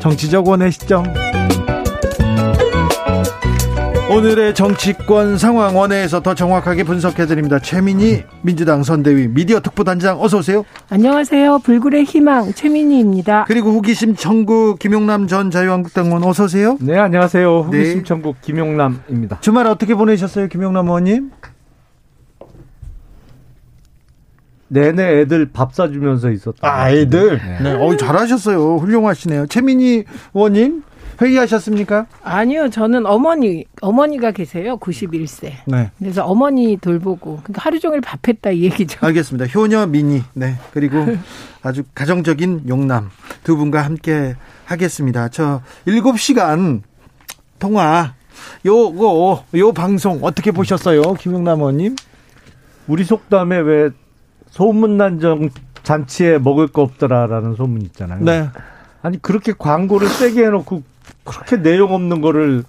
정치적 원의 시점 오늘의 정치권 상황 원회에서 더 정확하게 분석해드립니다. 최민희 민주당 선대위 미디어 특보단장 어서 오세요. 안녕하세요. 불굴의 희망 최민희입니다. 그리고 호기심 천국 김용남 전 자유한국당 의원 어서 오세요. 네 안녕하세요. 호기심 네. 천국 김용남입니다. 주말 어떻게 보내셨어요 김용남 의원님? 내내 애들 밥 사주면서 있었다. 아, 애들? 네. 네. 어 잘하셨어요. 훌륭하시네요. 최민희 의원님, 회의하셨습니까? 아니요, 저는 어머니, 어머니가 계세요. 91세. 네. 그래서 어머니 돌보고, 그러니까 하루 종일 밥했다 이 얘기죠. 알겠습니다. 효녀 미니, 네. 그리고 아주 가정적인 용남 두 분과 함께 하겠습니다. 저 7시간 통화, 요거, 요 방송 어떻게 보셨어요? 김용남 의원님? 우리 속담에 왜 소문난 정 잔치에 먹을 거 없더라라는 소문 있잖아요. 네. 아니 그렇게 광고를 세게 해놓고 그렇게 내용 없는 거를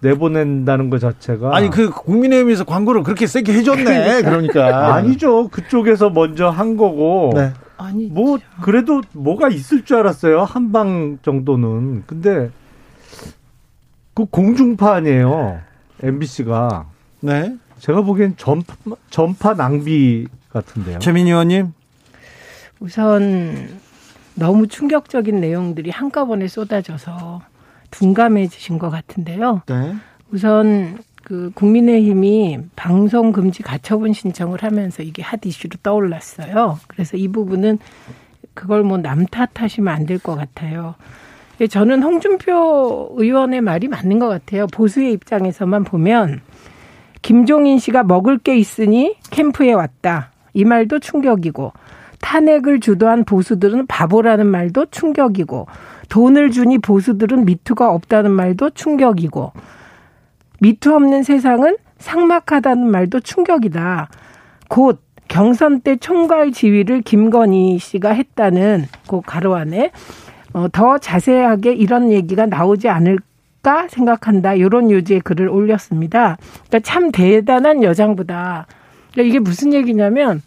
내보낸다는 것 자체가 아니 그 국민의힘에서 광고를 그렇게 세게 해줬네. 그러니까. 아니죠. 그쪽에서 먼저 한 거고. 네. 아니 뭐 그래도 뭐가 있을 줄 알았어요. 한 방 정도는. 근데 그 공중파 아니에요. MBC가. 네. 제가 보기엔 전파 전파 낭비 같은데요. 최민희 의원님. 우선 너무 충격적인 내용들이 한꺼번에 쏟아져서 둔감해지신 것 같은데요. 네. 우선 그 국민의힘이 방송 금지 가처분 신청을 하면서 이게 핫 이슈로 떠올랐어요. 그래서 이 부분은 그걸 뭐 남 탓하시면 안 될 것 같아요. 저는 홍준표 의원의 말이 맞는 것 같아요. 보수의 입장에서만 보면 김종인 씨가 먹을 게 있으니 캠프에 왔다. 이 말도 충격이고 탄핵을 주도한 보수들은 바보라는 말도 충격이고 돈을 주니 보수들은 미투가 없다는 말도 충격이고 미투 없는 세상은 상막하다는 말도 충격이다. 곧 경선 때 총괄 지휘를 김건희 씨가 했다는 그 가로 안에 어, 더 자세하게 이런 얘기가 나오지 않을까 생각한다. 이런 요지의 글을 올렸습니다. 그러니까 참 대단한 여장보다 그러니까 이게 무슨 얘기냐면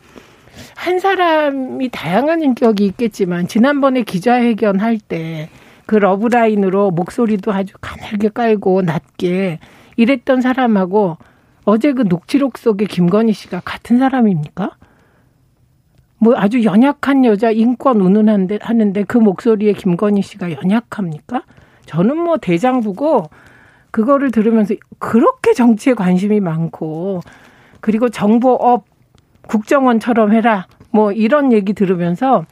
한 사람이 다양한 인격이 있겠지만 지난번에 기자회견 할 때 그 러브라인으로 목소리도 아주 가늘게 깔고 낮게 이랬던 사람하고 어제 그 녹취록 속에 김건희 씨가 같은 사람입니까? 뭐 아주 연약한 여자 인권 운운한데 하는데 그 목소리에 김건희 씨가 연약합니까? 저는 뭐 대장부고 그거를 들으면서 그렇게 정치에 관심이 많고 그리고 정보업 국정원처럼 해라. 뭐 이런 얘기 들으면서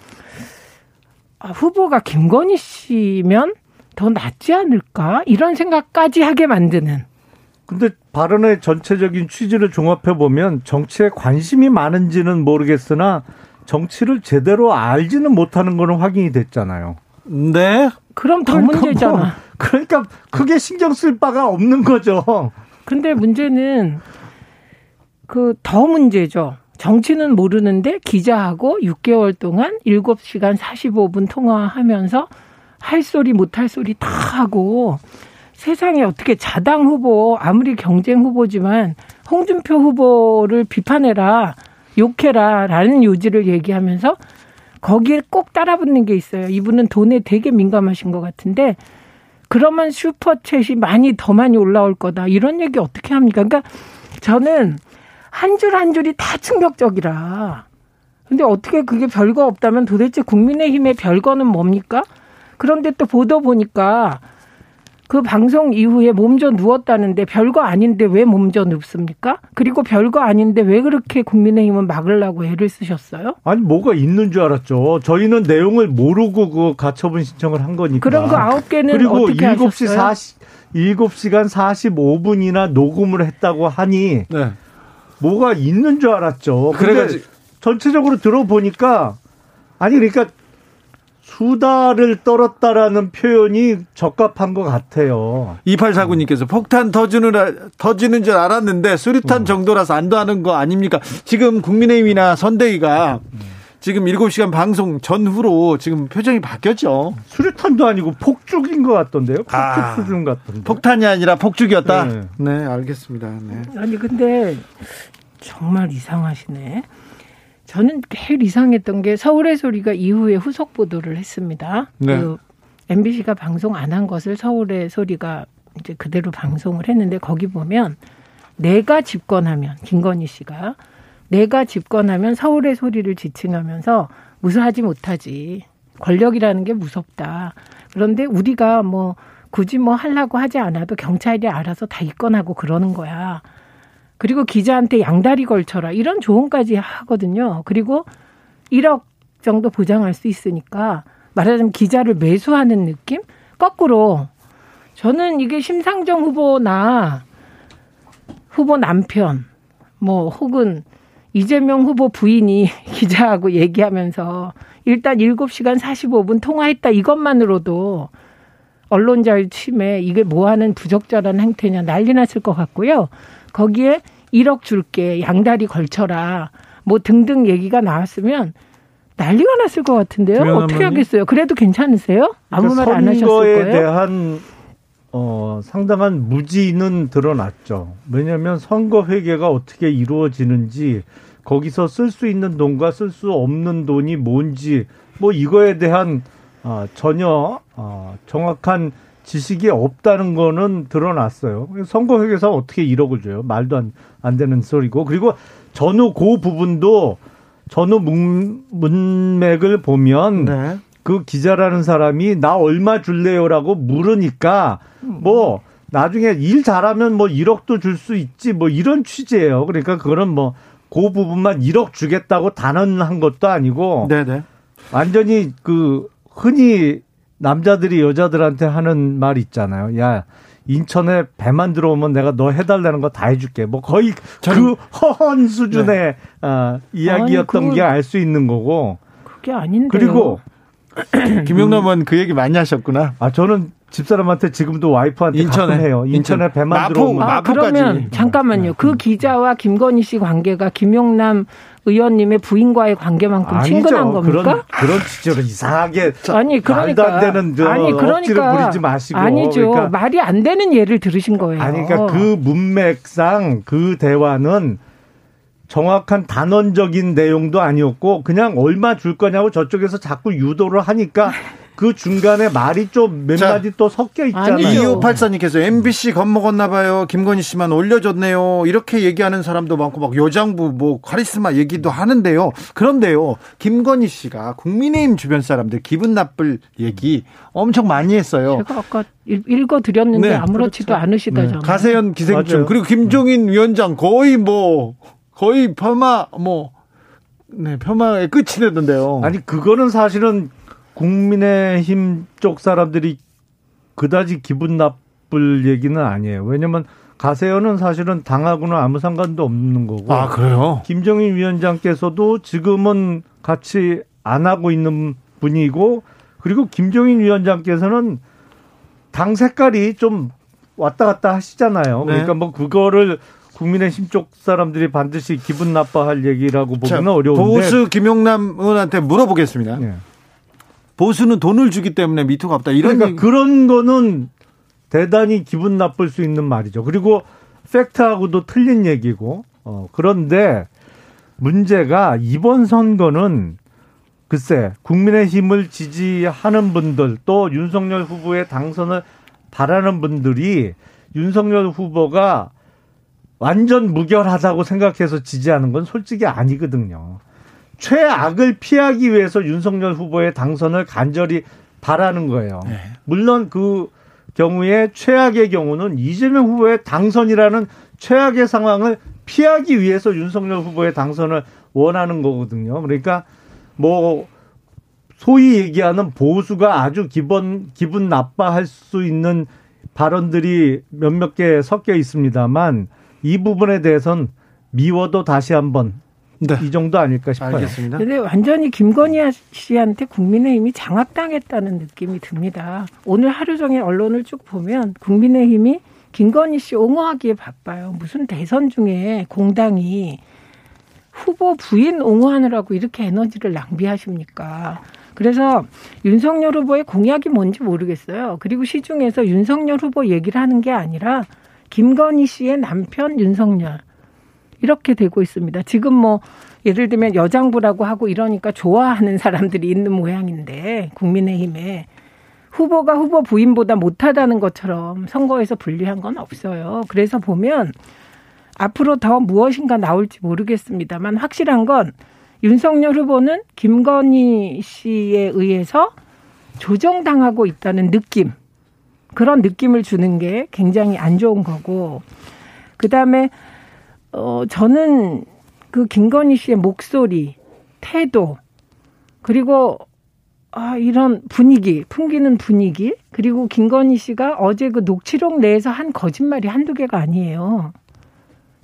아, 후보가 김건희 씨면 더 낫지 않을까? 이런 생각까지 하게 만드는. 근데 발언의 전체적인 취지를 종합해 보면 정치에 관심이 많은지는 모르겠으나 정치를 제대로 알지는 못하는 거는 확인이 됐잖아요. 네. 그럼 더 그러니까 문제잖아. 뭐, 그러니까 크게 신경 쓸 바가 없는 거죠. 근데 문제는 그 더 문제죠. 정치는 모르는데 기자하고 6개월 동안 7시간 45분 통화하면서 할 소리 못 할 소리 다 하고 세상에 어떻게 자당 후보 아무리 경쟁 후보지만 홍준표 후보를 비판해라 욕해라라는 요지를 얘기하면서 거기에 꼭 따라붙는 게 있어요. 이분은 돈에 되게 민감하신 것 같은데 그러면 슈퍼챗이 많이 더 많이 올라올 거다 이런 얘기 어떻게 합니까? 그러니까 저는 한 줄 한 줄이 다 충격적이라. 근데 어떻게 그게 별거 없다면 도대체 국민의힘의 별거는 뭡니까? 그런데 또 보도 보니까 그 방송 이후에 몸져 누웠다는데 별거 아닌데 왜 몸져 눕습니까? 그리고 별거 아닌데 왜 그렇게 국민의힘은 막으려고 애를 쓰셨어요? 아니 뭐가 있는 줄 알았죠. 저희는 내용을 모르고 그 가처분 신청을 한 거니까. 그럼 그 아홉 개는 그리고 어떻게 7시 하셨어요? 40, 7시간 45분이나 녹음을 했다고 하니 네. 뭐가 있는 줄 알았죠. 그래가지고 전체적으로 들어보니까 아니 그러니까 수다를 떨었다라는 표현이 적합한 것 같아요. 2849님께서 폭탄 터지는, 터지는 줄 알았는데 수류탄 음. 정도라서 안도하는 거 아닙니까? 지금 국민의힘이나 선대위가 지금 7시간 방송 전후로 지금 표정이 바뀌었죠. 수류탄도 아니고 폭죽인 것 같던데요. 폭죽 아, 수준 같던데. 폭탄이 아니라 폭죽이었다. 네, 네 알겠습니다. 네. 아니 근데 정말 이상하시네. 저는 제일 이상했던 게 서울의 소리가 이후에 후속 보도를 했습니다. 네. 그 MBC가 방송 안 한 것을 서울의 소리가 이제 그대로 방송을 했는데 거기 보면 내가 집권하면 김건희 씨가 내가 집권하면 서울의 소리를 지칭하면서 무사하지 못하지. 권력이라는 게 무섭다. 그런데 우리가 뭐 굳이 뭐 하려고 하지 않아도 경찰이 알아서 다 입건하고 그러는 거야. 그리고 기자한테 양다리 걸쳐라. 이런 조언까지 하거든요. 그리고 1억 정도 보장할 수 있으니까 말하자면 기자를 매수하는 느낌? 거꾸로 저는 이게 심상정 후보나 후보 남편 뭐 혹은 이재명 후보 부인이 기자하고 얘기하면서 일단 7시간 45분 통화했다 이것만으로도 언론 자유 침해 이게 뭐 하는 부적절한 행태냐 난리 났을 것 같고요. 거기에 1억 줄게 양다리 걸쳐라 뭐 등등 얘기가 나왔으면 난리가 났을 것 같은데요. 어떻게 하겠어요? 그래도 괜찮으세요? 아무 그러니까 말안 하셨을 거예요. 대한 어, 상당한 무지는 드러났죠. 왜냐하면 선거 회계가 어떻게 이루어지는지 거기서 쓸 수 있는 돈과 쓸 수 없는 돈이 뭔지 뭐 이거에 대한 어, 전혀 어, 정확한 지식이 없다는 거는 드러났어요. 선거 회계사 어떻게 1억을 줘요? 말도 안, 안 되는 소리고. 그리고 전후 그 부분도 전후 문, 문맥을 보면 네. 그 기자라는 사람이 나 얼마 줄래요라고 물으니까 뭐 나중에 일 잘하면 뭐 1억도 줄 수 있지 뭐 이런 취지예요. 그러니까 그거는 뭐 그 부분만 1억 주겠다고 단언한 것도 아니고 네네. 완전히 그 흔히 남자들이 여자들한테 하는 말 있잖아요. 야, 인천에 배만 들어오면 내가 너 해달라는 거 다 해줄게. 뭐 거의 그 허언 수준의 네. 어, 이야기였던 게 알 수 있는 거고. 그게 아닌데. 그리고 김용남은 그 얘기 많이 하셨구나. 아 저는 집사람한테 지금도 와이프한테 인천에 해요. 인천에 인천. 배만 마포, 들어오면. 아, 그러면 잠깐만요. 그 음. 기자와 김건희 씨 관계가 김용남 의원님의 부인과의 관계만큼 아니죠. 친근한 겁니까? 그런 그런 취지로 이상하게 아니 그러니까 말도 안 되는 저 아니 그러니까 부리지 마시고 아니죠 그러니까, 말이 안 되는 예를 들으신 거예요. 아니 그러니까 그 문맥상 그 대화는 정확한 단언적인 내용도 아니었고 그냥 얼마 줄 거냐고 저쪽에서 자꾸 유도를 하니까 그 중간에 말이 좀 몇 마디 또 섞여 있잖아요. 2584님께서 MBC 겁먹었나 봐요. 김건희 씨만 올려줬네요. 이렇게 얘기하는 사람도 많고 막 여장부 뭐 카리스마 얘기도 하는데요. 그런데요. 김건희 씨가 국민의힘 주변 사람들 기분 나쁠 얘기 엄청 많이 했어요. 제가 아까 읽어 드렸는데 네, 아무렇지도 그렇죠. 않으시다잖아요. 네. 가세현 기생충 맞아요. 그리고 김종인 위원장 거의 뭐 거의 폄하 뭐 네, 폄하의 끝이 됐던데요. 아니 그거는 사실은 국민의힘 쪽 사람들이 그다지 기분 나쁠 얘기는 아니에요. 왜냐면 가세현은 사실은 당하고는 아무 상관도 없는 거고. 아, 그래요? 김정인 위원장께서도 지금은 같이 안 하고 있는 분이고, 그리고 김정인 위원장께서는 당 색깔이 좀 왔다 갔다 하시잖아요. 네. 그러니까 뭐 그거를 국민의힘 쪽 사람들이 반드시 기분 나빠할 얘기라고 보기는 자, 어려운데. 보수 김용남 의원한테 물어보겠습니다. 네. 보수는 돈을 주기 때문에 미투가 없다. 이런 그러니까. 그런 거는 대단히 기분 나쁠 수 있는 말이죠. 그리고 팩트하고도 틀린 얘기고. 어, 그런데 문제가 이번 선거는 글쎄 국민의힘을 지지하는 분들 또 윤석열 후보의 당선을 바라는 분들이 윤석열 후보가 완전 무결하다고 생각해서 지지하는 건 솔직히 아니거든요. 최악을 피하기 위해서 윤석열 후보의 당선을 간절히 바라는 거예요. 네. 물론 그 경우에 최악의 경우는 이재명 후보의 당선이라는 최악의 상황을 피하기 위해서 윤석열 후보의 당선을 원하는 거거든요. 그러니까 뭐 소위 얘기하는 보수가 아주 기본 기분 나빠할 수 있는 발언들이 몇몇 개 섞여 있습니다만 이 부분에 대해서는 미워도 다시 한번 네. 이 정도 아닐까 싶어요. 알겠습니다. 근데 완전히 김건희 씨한테 국민의힘이 장악당했다는 느낌이 듭니다. 오늘 하루 종일 언론을 쭉 보면 국민의힘이 김건희 씨 옹호하기에 바빠요. 무슨 대선 중에 공당이 후보 부인 옹호하느라고 이렇게 에너지를 낭비하십니까? 그래서 윤석열 후보의 공약이 뭔지 모르겠어요. 그리고 시중에서 윤석열 후보 얘기를 하는 게 아니라 김건희 씨의 남편 윤석열 이렇게 되고 있습니다. 지금 뭐 예를 들면 여장부라고 하고 이러니까 좋아하는 사람들이 있는 모양인데 국민의힘에 후보가 후보 부인보다 못하다는 것처럼 선거에서 불리한 건 없어요. 그래서 보면 앞으로 더 무엇인가 나올지 모르겠습니다만 확실한 건 윤석열 후보는 김건희 씨에 의해서 조정당하고 있다는 느낌. 그런 느낌을 주는 게 굉장히 안 좋은 거고. 그 다음에, 어, 저는 그 김건희 씨의 목소리, 태도, 그리고, 아, 이런 분위기, 풍기는 분위기, 그리고 김건희 씨가 어제 그 녹취록 내에서 한 거짓말이 한두 개가 아니에요.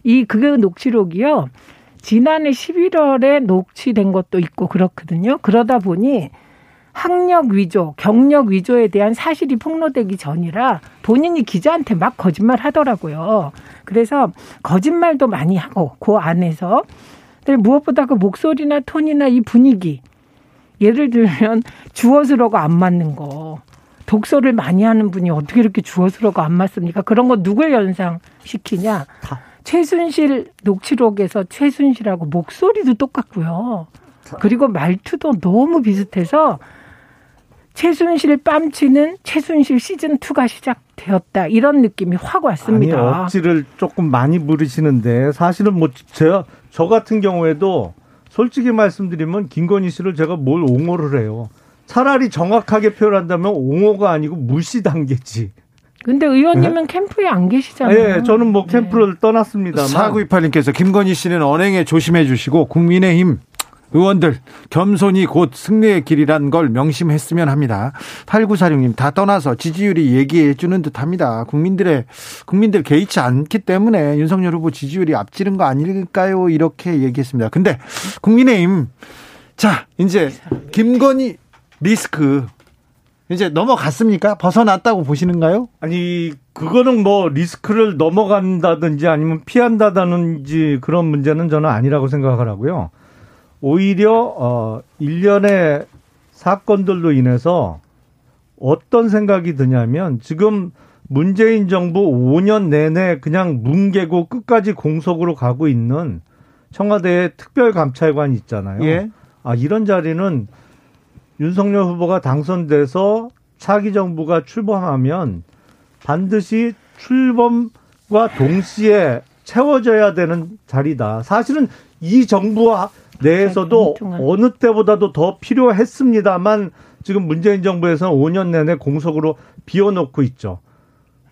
이, 그 녹취록이요. 지난해 11월에 녹취된 것도 있고 그렇거든요. 그러다 보니 학력 위조, 경력 위조에 대한 사실이 폭로되기 전이라 본인이 기자한테 막 거짓말 하더라고요. 그래서 거짓말도 많이 하고 그 안에서 근데 무엇보다 그 목소리나 톤이나 이 분위기 예를 들면 주어스러고 안 맞는 거 독서를 많이 하는 분이 어떻게 이렇게 주어스러고 안 맞습니까? 그런 거 누굴 연상시키냐? 최순실 녹취록에서 최순실하고 목소리도 똑같고요. 그리고 말투도 너무 비슷해서 최순실 뺨치는 최순실 시즌 2가 시작되었다. 이런 느낌이 확 왔습니다. 아니, 억지를 조금 많이 부르시는데 사실은 뭐 제가 저 같은 경우에도 솔직히 말씀드리면 김건희 씨를 제가 뭘 옹호를 해요. 차라리 정확하게 표현한다면 옹호가 아니고 무시 단계지. 근데 의원님은 네? 캠프에 안 계시잖아요. 예, 저는 뭐 캠프를 네. 떠났습니다만. 4928님께서 김건희 씨는 언행에 조심해 주시고 국민의힘 의원들 겸손이 곧 승리의 길이란 걸 명심했으면 합니다. 8946님 다 떠나서 지지율이 얘기해 주는 듯합니다. 국민들의 국민들 개의치 않기 때문에 윤석열 후보 지지율이 앞지른 거 아닐까요? 이렇게 얘기했습니다. 근데 국민의힘 자 이제 김건희 리스크 이제 넘어갔습니까? 벗어났다고 보시는가요? 아니, 그거는 뭐 리스크를 넘어간다든지 아니면 피한다든지 그런 문제는 저는 아니라고 생각을 하고요. 오히려, 어, 일련의 사건들로 인해서 어떤 생각이 드냐면 지금 문재인 정부 5년 내내 그냥 뭉개고 끝까지 공석으로 가고 있는 청와대의 특별감찰관 있잖아요. 예. 아, 이런 자리는 윤석열 후보가 당선돼서 차기 정부가 출범하면 반드시 출범과 동시에 채워져야 되는 자리다. 사실은 이 정부 내에서도 어느 때보다도 더 필요했습니다만 지금 문재인 정부에서는 5년 내내 공석으로 비워놓고 있죠.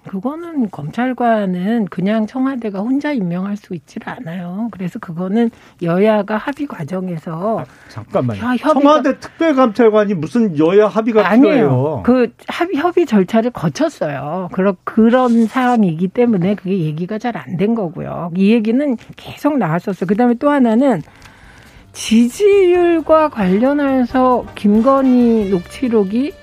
그거는 검찰관은 그냥 청와대가 혼자 임명할 수 있질 않아요. 그래서 그거는 여야가 합의 과정에서 아, 잠깐만요. 야, 청와대 특별감찰관이 무슨 여야 합의가 아니에요. 필요해요. 그 합의 협의 절차를 거쳤어요. 그런 그런 사항이기 때문에 그게 얘기가 잘 안 된 거고요. 이 얘기는 계속 나왔었어요. 그다음에 또 하나는 지지율과 관련해서 김건희 녹취록이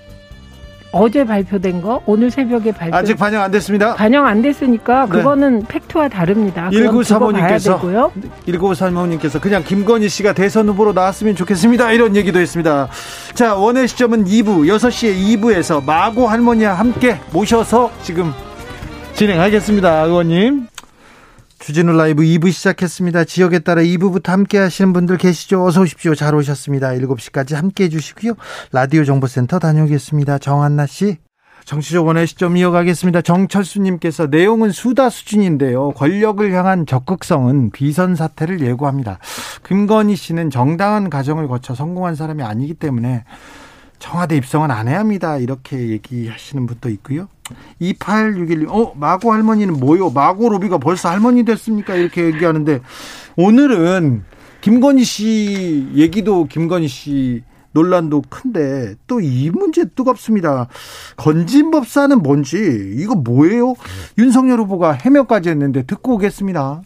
어제 발표된 거 오늘 새벽에 발표 아직 반영 안 됐습니다. 반영 안 됐으니까 네. 그거는 네. 팩트와 다릅니다. 1935님께서 1935님께서 그냥 김건희 씨가 대선 후보로 나왔으면 좋겠습니다. 이런 얘기도 했습니다. 자, 원의 시점은 2부 6시에 2부에서 마고 할머니와 함께 모셔서 지금 진행하겠습니다. 의원님. 주진우 라이브 2부 시작했습니다. 지역에 따라 2부부터 함께 하시는 분들 계시죠? 어서 오십시오. 잘 오셨습니다. 7시까지 함께 해주시고요. 라디오 정보센터 다녀오겠습니다. 정한나 씨. 정치적 원의 시점 이어가겠습니다. 정철수님께서 내용은 수다 수준인데요. 권력을 향한 적극성은 비선 사태를 예고합니다. 김건희 씨는 정당한 과정을 거쳐 성공한 사람이 아니기 때문에 청와대 입성은 안 해야 합니다. 이렇게 얘기하시는 분도 있고요. 2861님, 어, 마고 할머니는 뭐요? 마고 로비가 벌써 할머니 됐습니까? 이렇게 얘기하는데, 오늘은 김건희 씨 얘기도 김건희 씨 논란도 큰데, 또 이 문제 뜨겁습니다. 건진법사는 뭔지, 이거 뭐예요? 윤석열 후보가 해명까지 했는데 듣고 오겠습니다.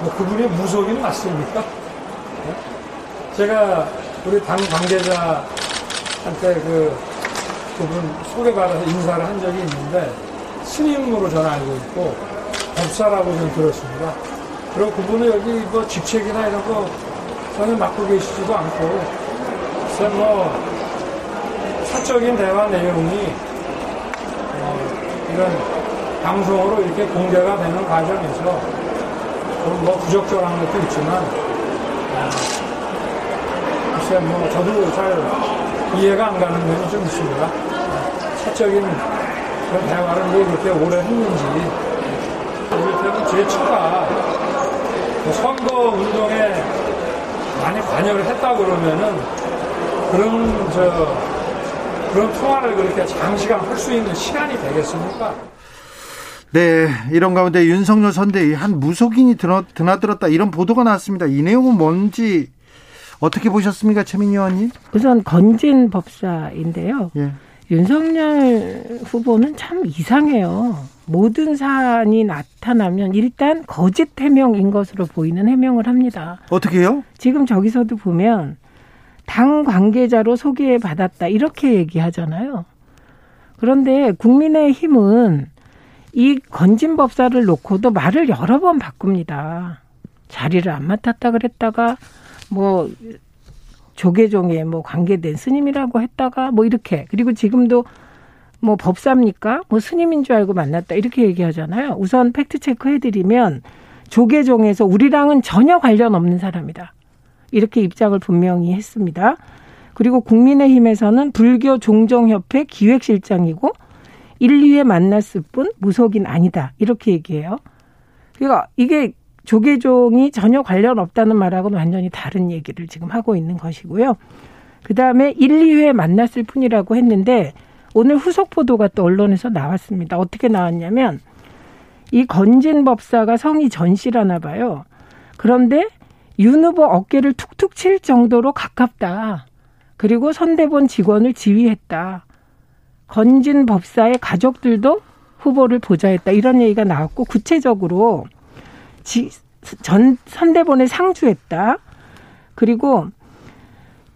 뭐 그분이 무속인 맞습니까? 네? 제가 우리 당 관계자 한테 그 그분 소개받아서 인사를 한 적이 있는데 스님으로 저는 알고 있고 법사라고 저는 들었습니다. 그리고 그분은 여기 뭐 직책이나 이런 거 전혀 맡고 계시지도 않고 글쎄 뭐 사적인 대화 내용이 어, 이런 방송으로 이렇게 공개가 되는 과정에서 뭐 부적절한 것도 있지만 어, 글쎄 뭐 저도 잘 이해가 안 가는 면이 좀 있습니다. 사적인 그런 대화를 왜 그렇게 오래 했는지 이를테면 제 처가 선거 운동에 많이 관여를 했다 그러면은 그런 저 그런 통화를 그렇게 장시간 할 수 있는 시간이 되겠습니까? 네, 이런 가운데 윤석열 선대위 한 무속인이 드나, 드나들었다 이런 보도가 나왔습니다. 이 내용은 뭔지 어떻게 보셨습니까, 최민희 의원님? 우선 건진 법사인데요. 예. 윤석열 후보는 참 이상해요. 모든 사안이 나타나면 일단 거짓 해명인 것으로 보이는 해명을 합니다. 어떻게요? 지금 저기서도 보면 당 관계자로 소개받았다 이렇게 얘기하잖아요. 그런데 국민의힘은 이 건진 법사를 놓고도 말을 여러 번 바꿉니다. 자리를 안 맡았다 그랬다가 뭐 조계종에 뭐 관계된 스님이라고 했다가 뭐 이렇게 그리고 지금도 뭐 법사입니까? 뭐 스님인 줄 알고 만났다 이렇게 얘기하잖아요. 우선 팩트 체크 해드리면 조계종에서 우리랑은 전혀 관련 없는 사람이다. 이렇게 입장을 분명히 했습니다. 그리고 국민의힘에서는 불교 종정협회 기획실장이고 1, 2회 만났을 뿐 무속인 아니다. 이렇게 얘기해요. 그러니까 이게 조계종이 전혀 관련 없다는 말하고는 완전히 다른 얘기를 지금 하고 있는 것이고요. 그 다음에 1, 2회 만났을 뿐이라고 했는데 오늘 후속 보도가 또 언론에서 나왔습니다. 어떻게 나왔냐면 이 건진 법사가 성이 전 씨라나 봐요. 그런데 윤 후보 어깨를 툭툭 칠 정도로 가깝다. 그리고 선대본 직원을 지휘했다. 건진 법사의 가족들도 후보를 보좌했다. 이런 얘기가 나왔고 구체적으로 지, 전 선대본에 상주했다. 그리고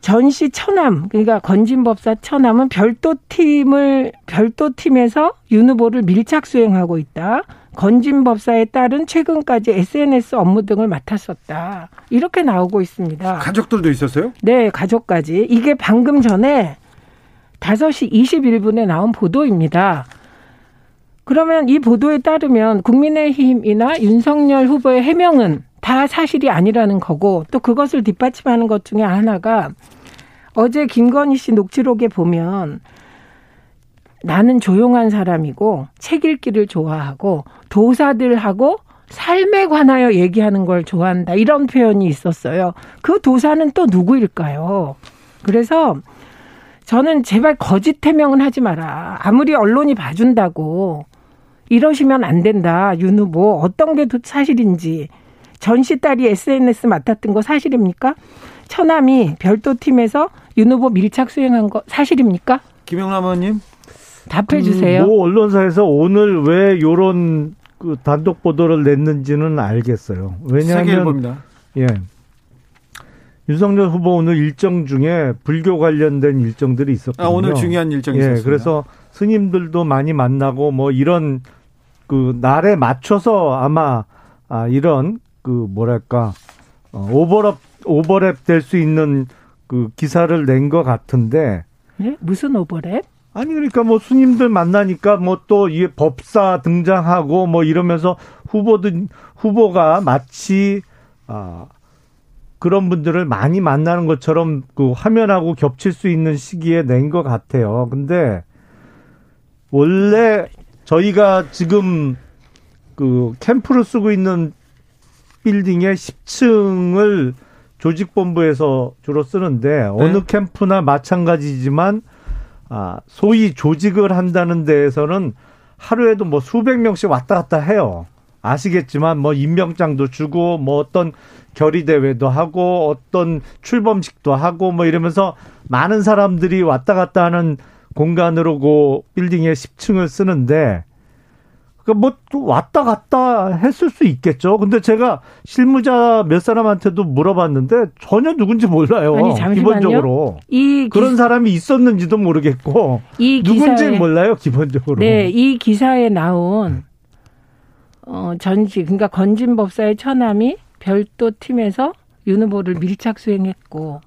전시 처남 그러니까 건진법사 처남은 별도 팀을 별도 팀에서 윤 후보를 밀착 수행하고 있다. 건진법사에 따른 최근까지 SNS 업무 등을 맡았었다. 이렇게 나오고 있습니다. 가족들도 있었어요? 네, 가족까지. 이게 방금 전에 5시 21분에 나온 보도입니다. 그러면 이 보도에 따르면 국민의힘이나 윤석열 후보의 해명은 다 사실이 아니라는 거고 또 그것을 뒷받침하는 것 중에 하나가 어제 김건희 씨 녹취록에 보면 나는 조용한 사람이고 책 읽기를 좋아하고 도사들하고 삶에 관하여 얘기하는 걸 좋아한다. 이런 표현이 있었어요. 그 도사는 또 누구일까요? 그래서 저는 제발 거짓 해명은 하지 마라. 아무리 언론이 봐준다고 이러시면 안 된다. 윤 후보 어떤 게 사실인지 전시 딸이 SNS 맡았던 거 사실입니까? 처남이 별도 팀에서 윤 후보 밀착 수행한 거 사실입니까? 김영남 의원님 답해 주세요. 그모 언론사에서 오늘 왜 요런 그 단독 보도를 냈는지는 알겠어요. 왜냐하면 예. 윤석열 후보 오늘 일정 중에 불교 관련된 일정들이 있었거든요. 아, 오늘 중요한 일정이 예, 있었습니다. 그래서 스님들도 많이 만나고 뭐 이런 그 날에 맞춰서 아마 아 이런 그 뭐랄까 어, 오버랩 오버랩 될 수 있는 그 기사를 낸 것 같은데. 네? 무슨 오버랩? 아니 그러니까 뭐 스님들 만나니까 뭐 또 이 법사 등장하고 뭐 이러면서 후보들 후보가 마치 아 그런 분들을 많이 만나는 것처럼 그 화면하고 겹칠 수 있는 시기에 낸 것 같아요. 근데 원래 저희가 지금 그 캠프를 쓰고 있는 빌딩의 10층을 조직본부에서 주로 쓰는데 네. 어느 캠프나 마찬가지지만 아, 소위 조직을 한다는 데에서는 하루에도 뭐 수백 명씩 왔다 갔다 해요. 아시겠지만 뭐 임명장도 주고 뭐 어떤 결의 대회도 하고 어떤 출범식도 하고 뭐 이러면서 많은 사람들이 왔다 갔다 하는 공간으로 고 빌딩의 10층을 쓰는데 그러니까 뭐 왔다 갔다 했을 수 있겠죠. 근데 제가 실무자 몇 사람한테도 물어봤는데 전혀 누군지 몰라요. 아니, 잠시만요. 기본적으로 이 그런 기... 사람이 있었는지도 모르겠고 이 누군지 몰라요. 기본적으로. 네, 이 기사에 나온 어 전직 그러니까 건진 법사의 처남이 별도 팀에서 윤 후보를 밀착 수행했고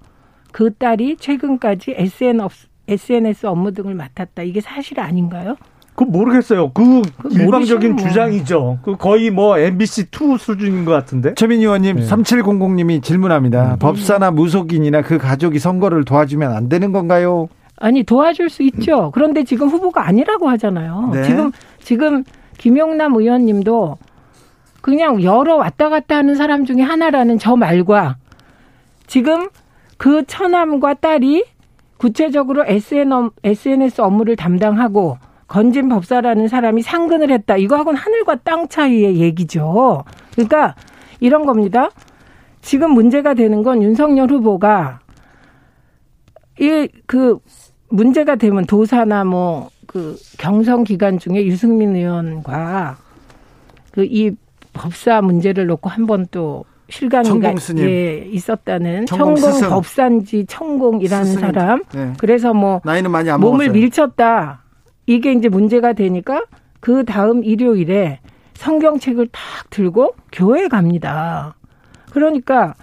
그 딸이 최근까지 SN SNS 업무 등을 맡았다. 이게 사실 아닌가요? 그 모르겠어요. 그 일방적인 뭐. 주장이죠. 그 거의 뭐 MBC 2 수준인 것 같은데. 최민 의원님, 네. 3700님이 질문합니다. 음. 법사나 무속인이나 그 가족이 선거를 도와주면 안 되는 건가요? 아니 도와줄 수 있죠. 그런데 지금 후보가 아니라고 하잖아요. 네. 지금 지금 김용남 의원님도 그냥 여러 왔다 갔다 하는 사람 중에 하나라는 저 말과 지금 그 처남과 딸이 구체적으로 SNS 업무를 담당하고 건진 법사라는 사람이 상근을 했다. 이거하고는 하늘과 땅 차이의 얘기죠. 그러니까 이런 겁니다. 지금 문제가 되는 건 윤석열 후보가 이 그 문제가 되면 도사나 뭐 그 경선 기간 중에 유승민 의원과 그 이 법사 문제를 놓고 한번 또 실감이가 예, 있었다는 천공, 천공 법산지 천공이라는 스승. 사람. 네. 그래서 뭐 나이는 많이 안 몸을 먹었어요. 밀쳤다. 이게 이제 문제가 되니까 그 다음 일요일에 성경책을 탁 들고 교회에 갑니다. 그러니까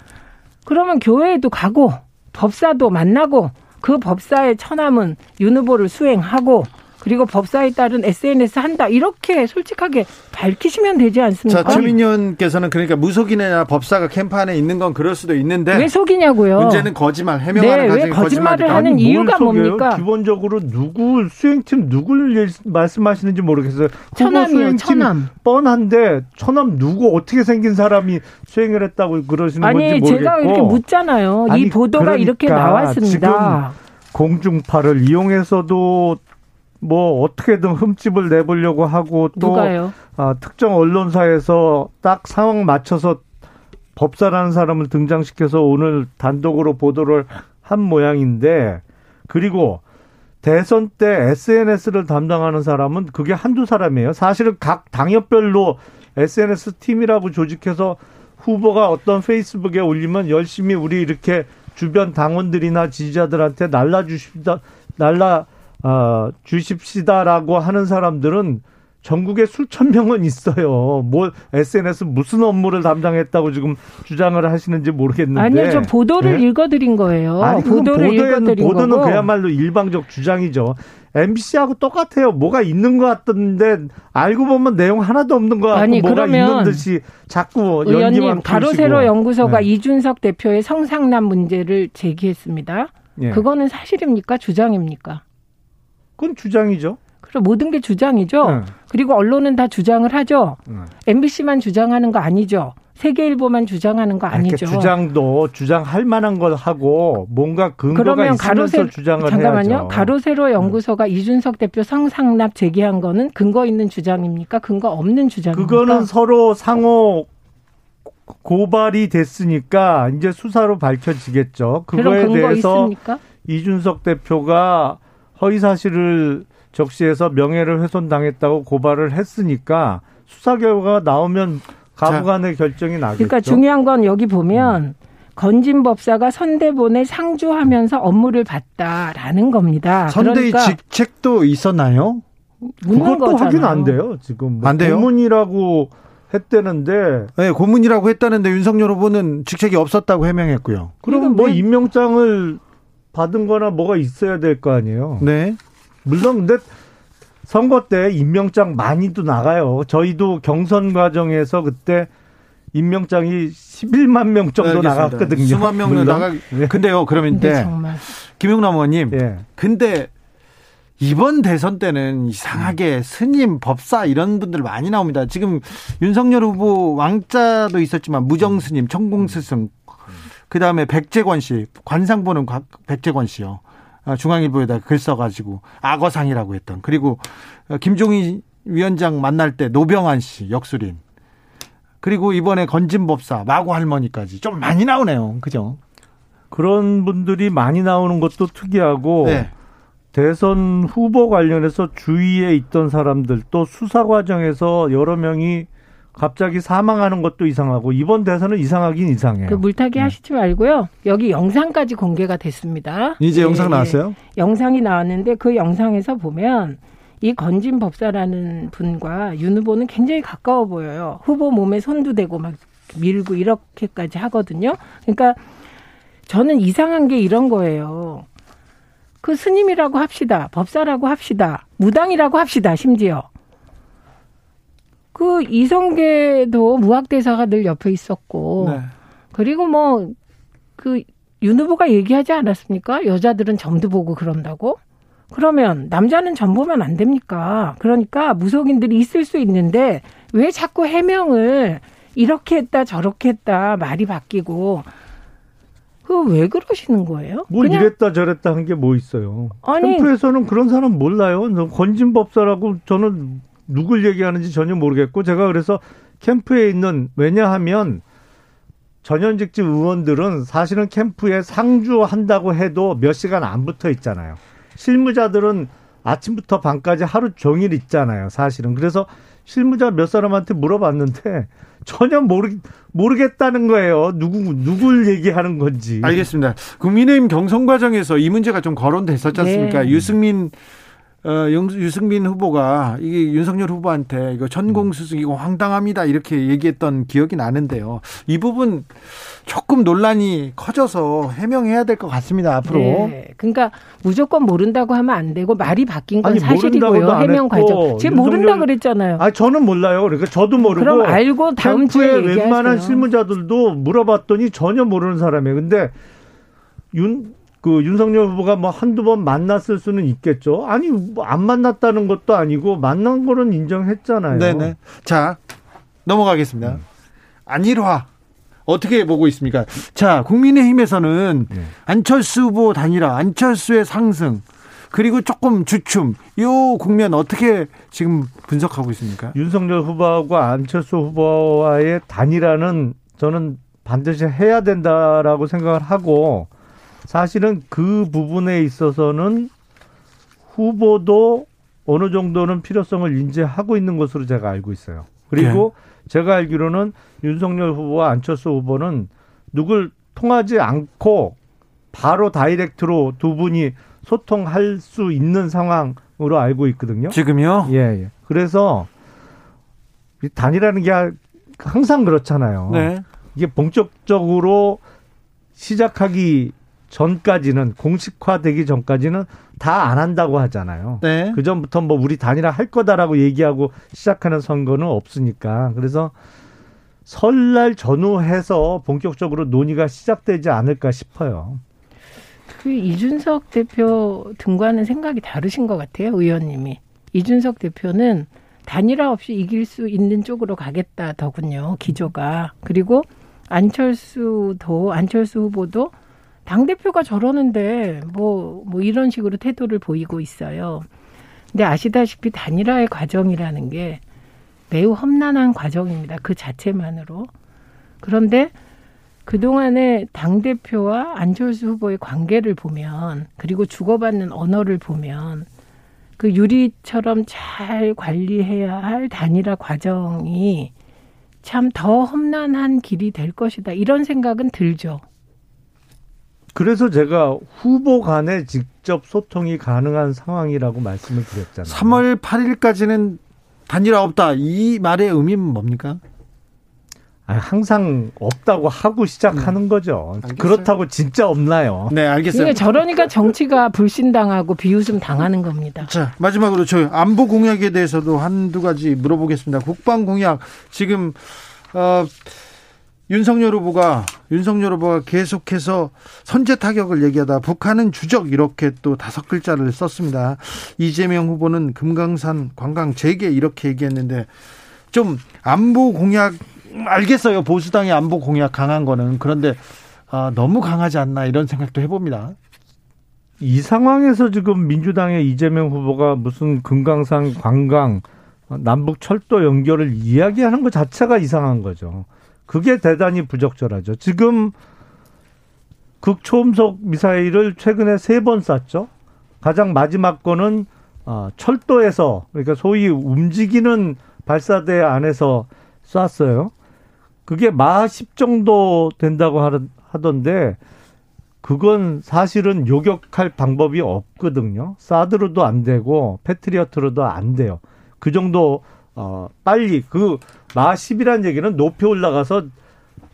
그러면 교회에도 가고 법사도 만나고 그 법사의 처남은 윤 후보를 수행하고 그리고 법사에 따른 SNS 한다 이렇게 솔직하게 밝히시면 되지 않습니까? 자, 최민 의원께서는 그러니까 무속인이나 법사가 캠프 안에 있는 건 그럴 수도 있는데 왜 속이냐고요? 문제는 거짓말 해명하는 네, 왜 거짓말을 하는 이유가 뭡니까? 기본적으로 누구 수행팀 누굴 말씀하시는지 모르겠어요. 처남이요, 처남. 뻔한데 처남 누구 어떻게 생긴 사람이 수행을 했다고 그러시는 아니, 건지 모르겠고. 제가 이렇게 묻잖아요. 아니, 이 보도가 그러니까 이렇게 나왔습니다. 공중파를 이용해서도 뭐 어떻게든 흠집을 내보려고 하고 또 아, 특정 언론사에서 딱 상황 맞춰서 법사라는 사람을 등장시켜서 오늘 단독으로 보도를 한 모양인데 그리고 대선 때 SNS를 담당하는 사람은 그게 한두 사람이에요. 사실은 각 당협별로 SNS 팀이라고 조직해서 후보가 어떤 페이스북에 올리면 열심히 우리 이렇게 주변 당원들이나 지지자들한테 날라주십다 날라 어, 주십시다라고 하는 사람들은 전국에 수천 명은 있어요. 뭐 SNS 무슨 업무를 담당했다고 지금 주장을 하시는지 모르겠는데. 아니요, 저 보도를 네? 읽어드린 거예요. 아니, 보도를 읽어드린 보도는 거고. 그야말로 일방적 주장이죠. MBC하고 똑같아요. 뭐가 있는 것 같던데 알고 보면 내용 하나도 없는 것 같고 아니, 뭐가 있는 듯이 자꾸 연기만 가로세로 연구소가 네. 이준석 대표의 성상남 문제를 제기했습니다. 네. 그거는 사실입니까? 주장입니까? 그건 주장이죠. 그럼 모든 게 주장이죠. 네. 그리고 언론은 다 주장을 하죠. 네. MBC만 주장하는 거 아니죠. 세계일보만 주장하는 거 아니죠. 주장도 주장할 만한 걸 하고 뭔가 근거가 그러면 가로세, 주장을 잠깐만요. 해야죠. 가로세로 연구소가 음. 이준석 대표 성상납 제기한 거는 근거 있는 주장입니까? 근거 없는 주장입니까? 그거는 서로 상호 고발이 됐으니까 이제 수사로 밝혀지겠죠. 그거에 대해서 있습니까? 이준석 대표가 허위 사실을 적시해서 명예를 훼손당했다고 고발을 했으니까 수사 결과가 나오면 가부간의 결정이 나겠죠. 그러니까 중요한 건 여기 보면 음. 건진 법사가 선대본에 상주하면서 업무를 봤다라는 겁니다. 선대의 그러니까 직책도 있었나요? 그것도 거잖아요. 확인 안 돼요. 지금 뭐 안 돼요? 고문이라고 했다는데. 네, 고문이라고 했다는데 윤석열 후보는 직책이 없었다고 해명했고요. 그럼 뭐 임명장을 받은 거나 뭐가 있어야 될 거 아니에요. 네. 물론 근데 선거 때 임명장 많이도 나가요. 저희도 경선 과정에서 그때 임명장이 11만 명 정도 네, 나갔거든요. 수만 명은 나가. 네. 근데요, 그러면 네, 김용남 의원님. 네. 근데 이번 대선 때는 이상하게 음. 스님, 법사 이런 분들 많이 나옵니다. 지금 윤석열 후보 왕자도 있었지만 무정 스님, 천공 스승, 그 다음에 백재권 씨, 관상 보는 백재권 씨요. 어, 중앙일보에다 글 써가지고 악어상이라고 했던. 그리고 어, 김종희 위원장 만날 때 노병환 씨, 역술인. 그리고 이번에 건진법사, 마고 할머니까지 좀 많이 나오네요. 그죠? 그런 분들이 많이 나오는 것도 특이하고 네. 대선 후보 관련해서 주위에 있던 사람들 또 수사 과정에서 여러 명이 갑자기 사망하는 것도 이상하고 이번 대선은 이상하긴 이상해요. 그 물타기 네. 하시지 말고요. 여기 영상까지 공개가 됐습니다. 이제 네, 영상 나왔어요? 영상이 나왔는데 그 영상에서 보면 이 건진 법사라는 분과 윤 후보는 굉장히 가까워 보여요. 후보 몸에 손도 대고 막 밀고 이렇게까지 하거든요. 그러니까 저는 이상한 게 이런 거예요. 그 스님이라고 합시다. 법사라고 합시다. 무당이라고 합시다. 심지어. 그 이성계도 무학대사가 늘 옆에 있었고. 네. 그리고 뭐, 그, 윤 후보가 얘기하지 않았습니까? 여자들은 점도 보고 그런다고? 그러면 남자는 점 보면 안 됩니까? 그러니까 무속인들이 있을 수 있는데 왜 자꾸 해명을 이렇게 했다 저렇게 했다 말이 바뀌고 그왜 그러시는 거예요? 뭐 이랬다 저랬다 한 게 뭐 있어요? 아니, 캠프에서는 그런 사람 몰라요. 건진법사라고 저는 누굴 얘기하는지 전혀 모르겠고 제가 그래서 캠프에 있는 왜냐하면 전현직직 의원들은 사실은 캠프에 상주한다고 해도 몇 시간 안 붙어 있잖아요. 실무자들은 아침부터 밤까지 하루 종일 있잖아요. 사실은 그래서 실무자 몇 사람한테 물어봤는데 전혀 모르, 모르겠다는 거예요. 누구, 누굴 얘기하는 건지. 알겠습니다. 국민의힘 경선 과정에서 이 문제가 좀 거론됐었지 않습니까? 네. 유승민 어, 유승민 후보가 이게 윤석열 후보한테 이거 전공수승 이거 황당합니다 이렇게 얘기했던 기억이 나는데요. 이 부분 조금 논란이 커져서 해명해야 될 것 같습니다 앞으로. 네. 그러니까 무조건 모른다고 하면 안 되고 말이 바뀐 건 아니, 사실이고요. 해명 과정. 지금 모른다 그랬잖아요. 아 저는 몰라요. 그러니까 저도 모르고. 그럼 알고 다음 주에 웬만한 실무자들도 물어봤더니 전혀 모르는 사람이에요. 근데 윤 그 윤석열 후보가 뭐 한두 번 만났을 수는 있겠죠. 아니, 뭐 안 만났다는 것도 아니고 만난 거는 인정했잖아요. 네네. 자, 넘어가겠습니다. 음. 안일화. 어떻게 보고 있습니까? 자, 국민의힘에서는 네. 안철수 후보 단일화, 안철수의 상승, 그리고 조금 주춤, 요 국면 어떻게 지금 분석하고 있습니까? 윤석열 후보와 안철수 후보와의 단일화는 저는 반드시 해야 된다라고 생각을 하고 사실은 그 부분에 있어서는 후보도 어느 정도는 필요성을 인지하고 있는 것으로 제가 알고 있어요. 그리고 네. 제가 알기로는 윤석열 후보와 안철수 후보는 누굴 통하지 않고 바로 다이렉트로 두 분이 소통할 수 있는 상황으로 알고 있거든요. 지금요? 예, 예. 그래서 단이라는 게 항상 그렇잖아요. 네. 이게 본격적으로 시작하기 전까지는 공식화되기 전까지는 다 안 한다고 하잖아요. 네. 그 전부터 뭐 우리 단일화 할 거다라고 얘기하고 시작하는 선거는 없으니까 그래서 설날 전후해서 본격적으로 논의가 시작되지 않을까 싶어요. 그 이준석 대표 등과는 생각이 다르신 것 같아요, 의원님이. 이준석 대표는 단일화 없이 이길 수 있는 쪽으로 가겠다더군요, 기조가. 그리고 안철수도, 안철수 후보도 당 대표가 저러는데 뭐, 뭐 이런 식으로 태도를 보이고 있어요. 근데 아시다시피 단일화의 과정이라는 게 매우 험난한 과정입니다. 그 자체만으로. 그런데 그동안의 당대표와 안철수 후보의 관계를 보면, 그리고 주고받는 언어를 보면, 그 유리처럼 잘 관리해야 할 단일화 과정이 참 더 험난한 길이 될 것이다. 이런 생각은 들죠. 그래서 제가 후보 간에 직접 소통이 가능한 상황이라고 말씀을 드렸잖아요. 3월 8일까지는 단일화 없다. 이 말의 의미는 뭡니까? 아, 항상 없다고 하고 시작하는 네. 거죠. 알겠어요. 그렇다고 진짜 없나요? 네, 알겠어요. 저러니까 정치가 불신당하고 비웃음 당하는 겁니다. 자, 마지막으로 저 안보 공약에 대해서도 한두 가지 물어보겠습니다. 국방 공약 지금 어 윤석열 후보가 윤석열 후보가 계속해서 선제 타격을 얘기하다 북한은 주적 이렇게 또 다섯 글자를 썼습니다. 이재명 후보는 금강산 관광 재개 이렇게 얘기했는데 좀 안보 공약 알겠어요. 보수당의 안보 공약 강한 거는 그런데 아, 너무 강하지 않나 이런 생각도 해봅니다. 이 상황에서 지금 민주당의 이재명 후보가 무슨 금강산 관광 남북 철도 연결을 이야기하는 것 자체가 이상한 거죠. 그게 대단히 부적절하죠. 지금 극초음속 미사일을 최근에 세 번 쐈죠. 가장 마지막 거는 어, 철도에서 그러니까 소위 움직이는 발사대 안에서 쐈어요. 그게 마 10 정도 된다고 하던데 그건 사실은 요격할 방법이 없거든요. 사드로도 안 되고 패트리어트로도 안 돼요. 그 정도 어 빨리 그마 10이라는 얘기는 높이 올라가서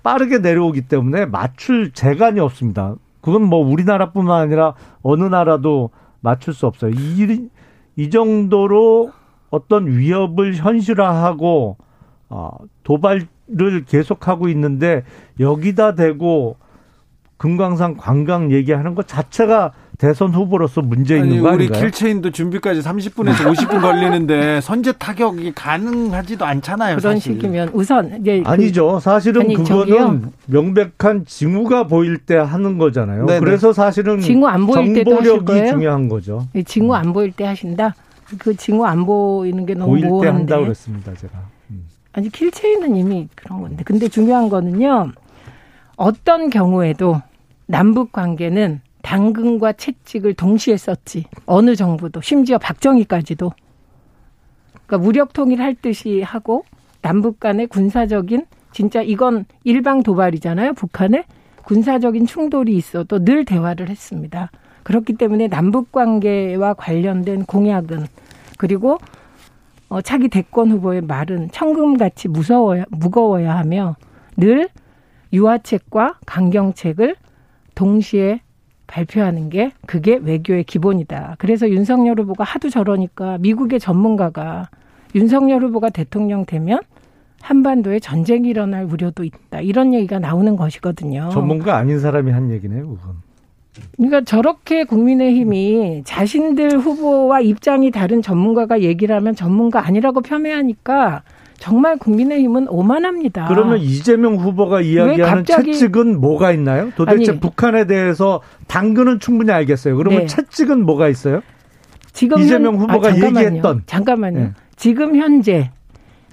빠르게 내려오기 때문에 맞출 재간이 없습니다. 그건 뭐 우리나라뿐만 아니라 어느 나라도 맞출 수 없어요. 이, 이 정도로 어떤 위협을 현실화하고 어, 도발을 계속하고 있는데 여기다 대고 금강산 관광 얘기하는 것 자체가 대선 후보로서 문제 있는 아니, 거 아닌가요? 우리 길체인도 준비까지 30분에서 50분 걸리는데 선제 타격이 가능하지도 않잖아요. 그런 사실. 식이면 우선 그 아니죠. 그, 사실은 아니, 그거는 저기요. 명백한 징후가 보일 때 하는 거잖아요. 네네. 그래서 사실은 징후 안 보일 때도 하실 거예요? 중요한 거죠. 징후 안 보일 때 하신다. 그 징후 안 보이는 게 너무 보일 모호한데. 때 한다고 그랬습니다, 제가. 음. 아니 킬체인은 이미 그런 건데. 근데 중요한 거는요. 어떤 경우에도 남북 관계는 당근과 채찍을 동시에 썼지. 어느 정부도 심지어 박정희까지도. 그러니까 무력 통일할 듯이 하고 남북 간의 군사적인 진짜 이건 일방 도발이잖아요. 북한에 군사적인 충돌이 있어도 늘 대화를 했습니다. 그렇기 때문에 남북 관계와 관련된 공약은 그리고 어, 차기 대권 후보의 말은 천금같이 무서워야 무거워야 하며 늘 유화책과 강경책을 동시에 발표하는 게 그게 외교의 기본이다. 그래서 윤석열 후보가 하도 저러니까 미국의 전문가가 윤석열 후보가 대통령 되면 한반도에 전쟁이 일어날 우려도 있다. 이런 얘기가 나오는 것이거든요. 전문가 아닌 사람이 한 얘기네요, 그건. 그러니까 저렇게 국민의힘이 자신들 후보와 입장이 다른 전문가가 얘기를 하면 전문가 아니라고 폄훼하니까 정말 국민의힘은 오만합니다. 그러면 이재명 후보가 이야기하는 채찍은 뭐가 있나요? 도대체 아니, 북한에 대해서 당근은 충분히 알겠어요. 그러면 네. 채찍은 뭐가 있어요? 지금 이재명 현, 후보가 아, 잠깐만요. 얘기했던 잠깐만요. 네. 지금 현재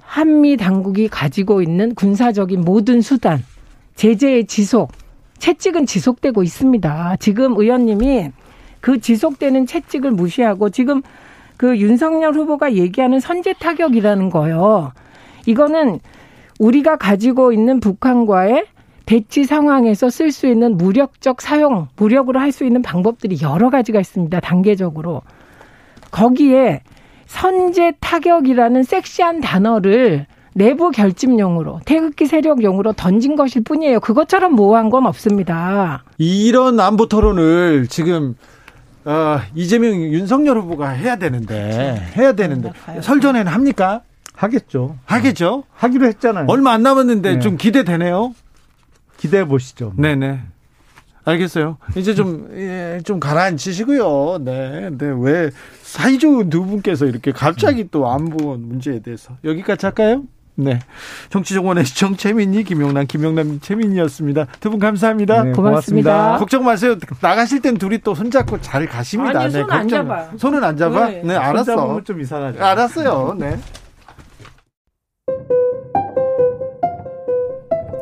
한미 당국이 가지고 있는 군사적인 모든 수단, 제재의 지속, 채찍은 지속되고 있습니다. 지금 의원님이 그 지속되는 채찍을 무시하고 지금 그 윤석열 후보가 얘기하는 선제 타격이라는 거요. 이거는 우리가 가지고 있는 북한과의 대치 상황에서 쓸 수 있는 무력적 사용, 무력으로 할 수 있는 방법들이 여러 가지가 있습니다. 단계적으로. 거기에 선제 타격이라는 섹시한 단어를 내부 결집용으로 태극기 세력용으로 던진 것일 뿐이에요. 그것처럼 모호한 건 없습니다. 이런 안보 토론을 지금 어, 이재명 윤석열 후보가 해야 되는데 그렇죠. 해야 되는데 설 전에는 합니까? 하겠죠. 하겠죠. 하기로 했잖아요. 얼마 안 남았는데 네. 좀 기대되네요. 기대해 보시죠. 뭐. 네네. 알겠어요. 이제 좀, 예, 좀 가라앉히시고요. 네. 네. 왜 사이좋은 두 분께서 이렇게 갑자기 또 안보 문제에 대해서 여기까지 할까요? 네. 정치정원의 시청 최민희, 김용남, 김용남, 최민희였습니다. 두 분 감사합니다. 네, 고맙습니다. 고맙습니다. 걱정 마세요. 나가실 땐 둘이 또 손잡고 잘 가십니다. 아니, 네, 손안 잡아요. 손은 안 잡아? 네, 네 알았어. 좀 이상하죠. 알았어요. 네.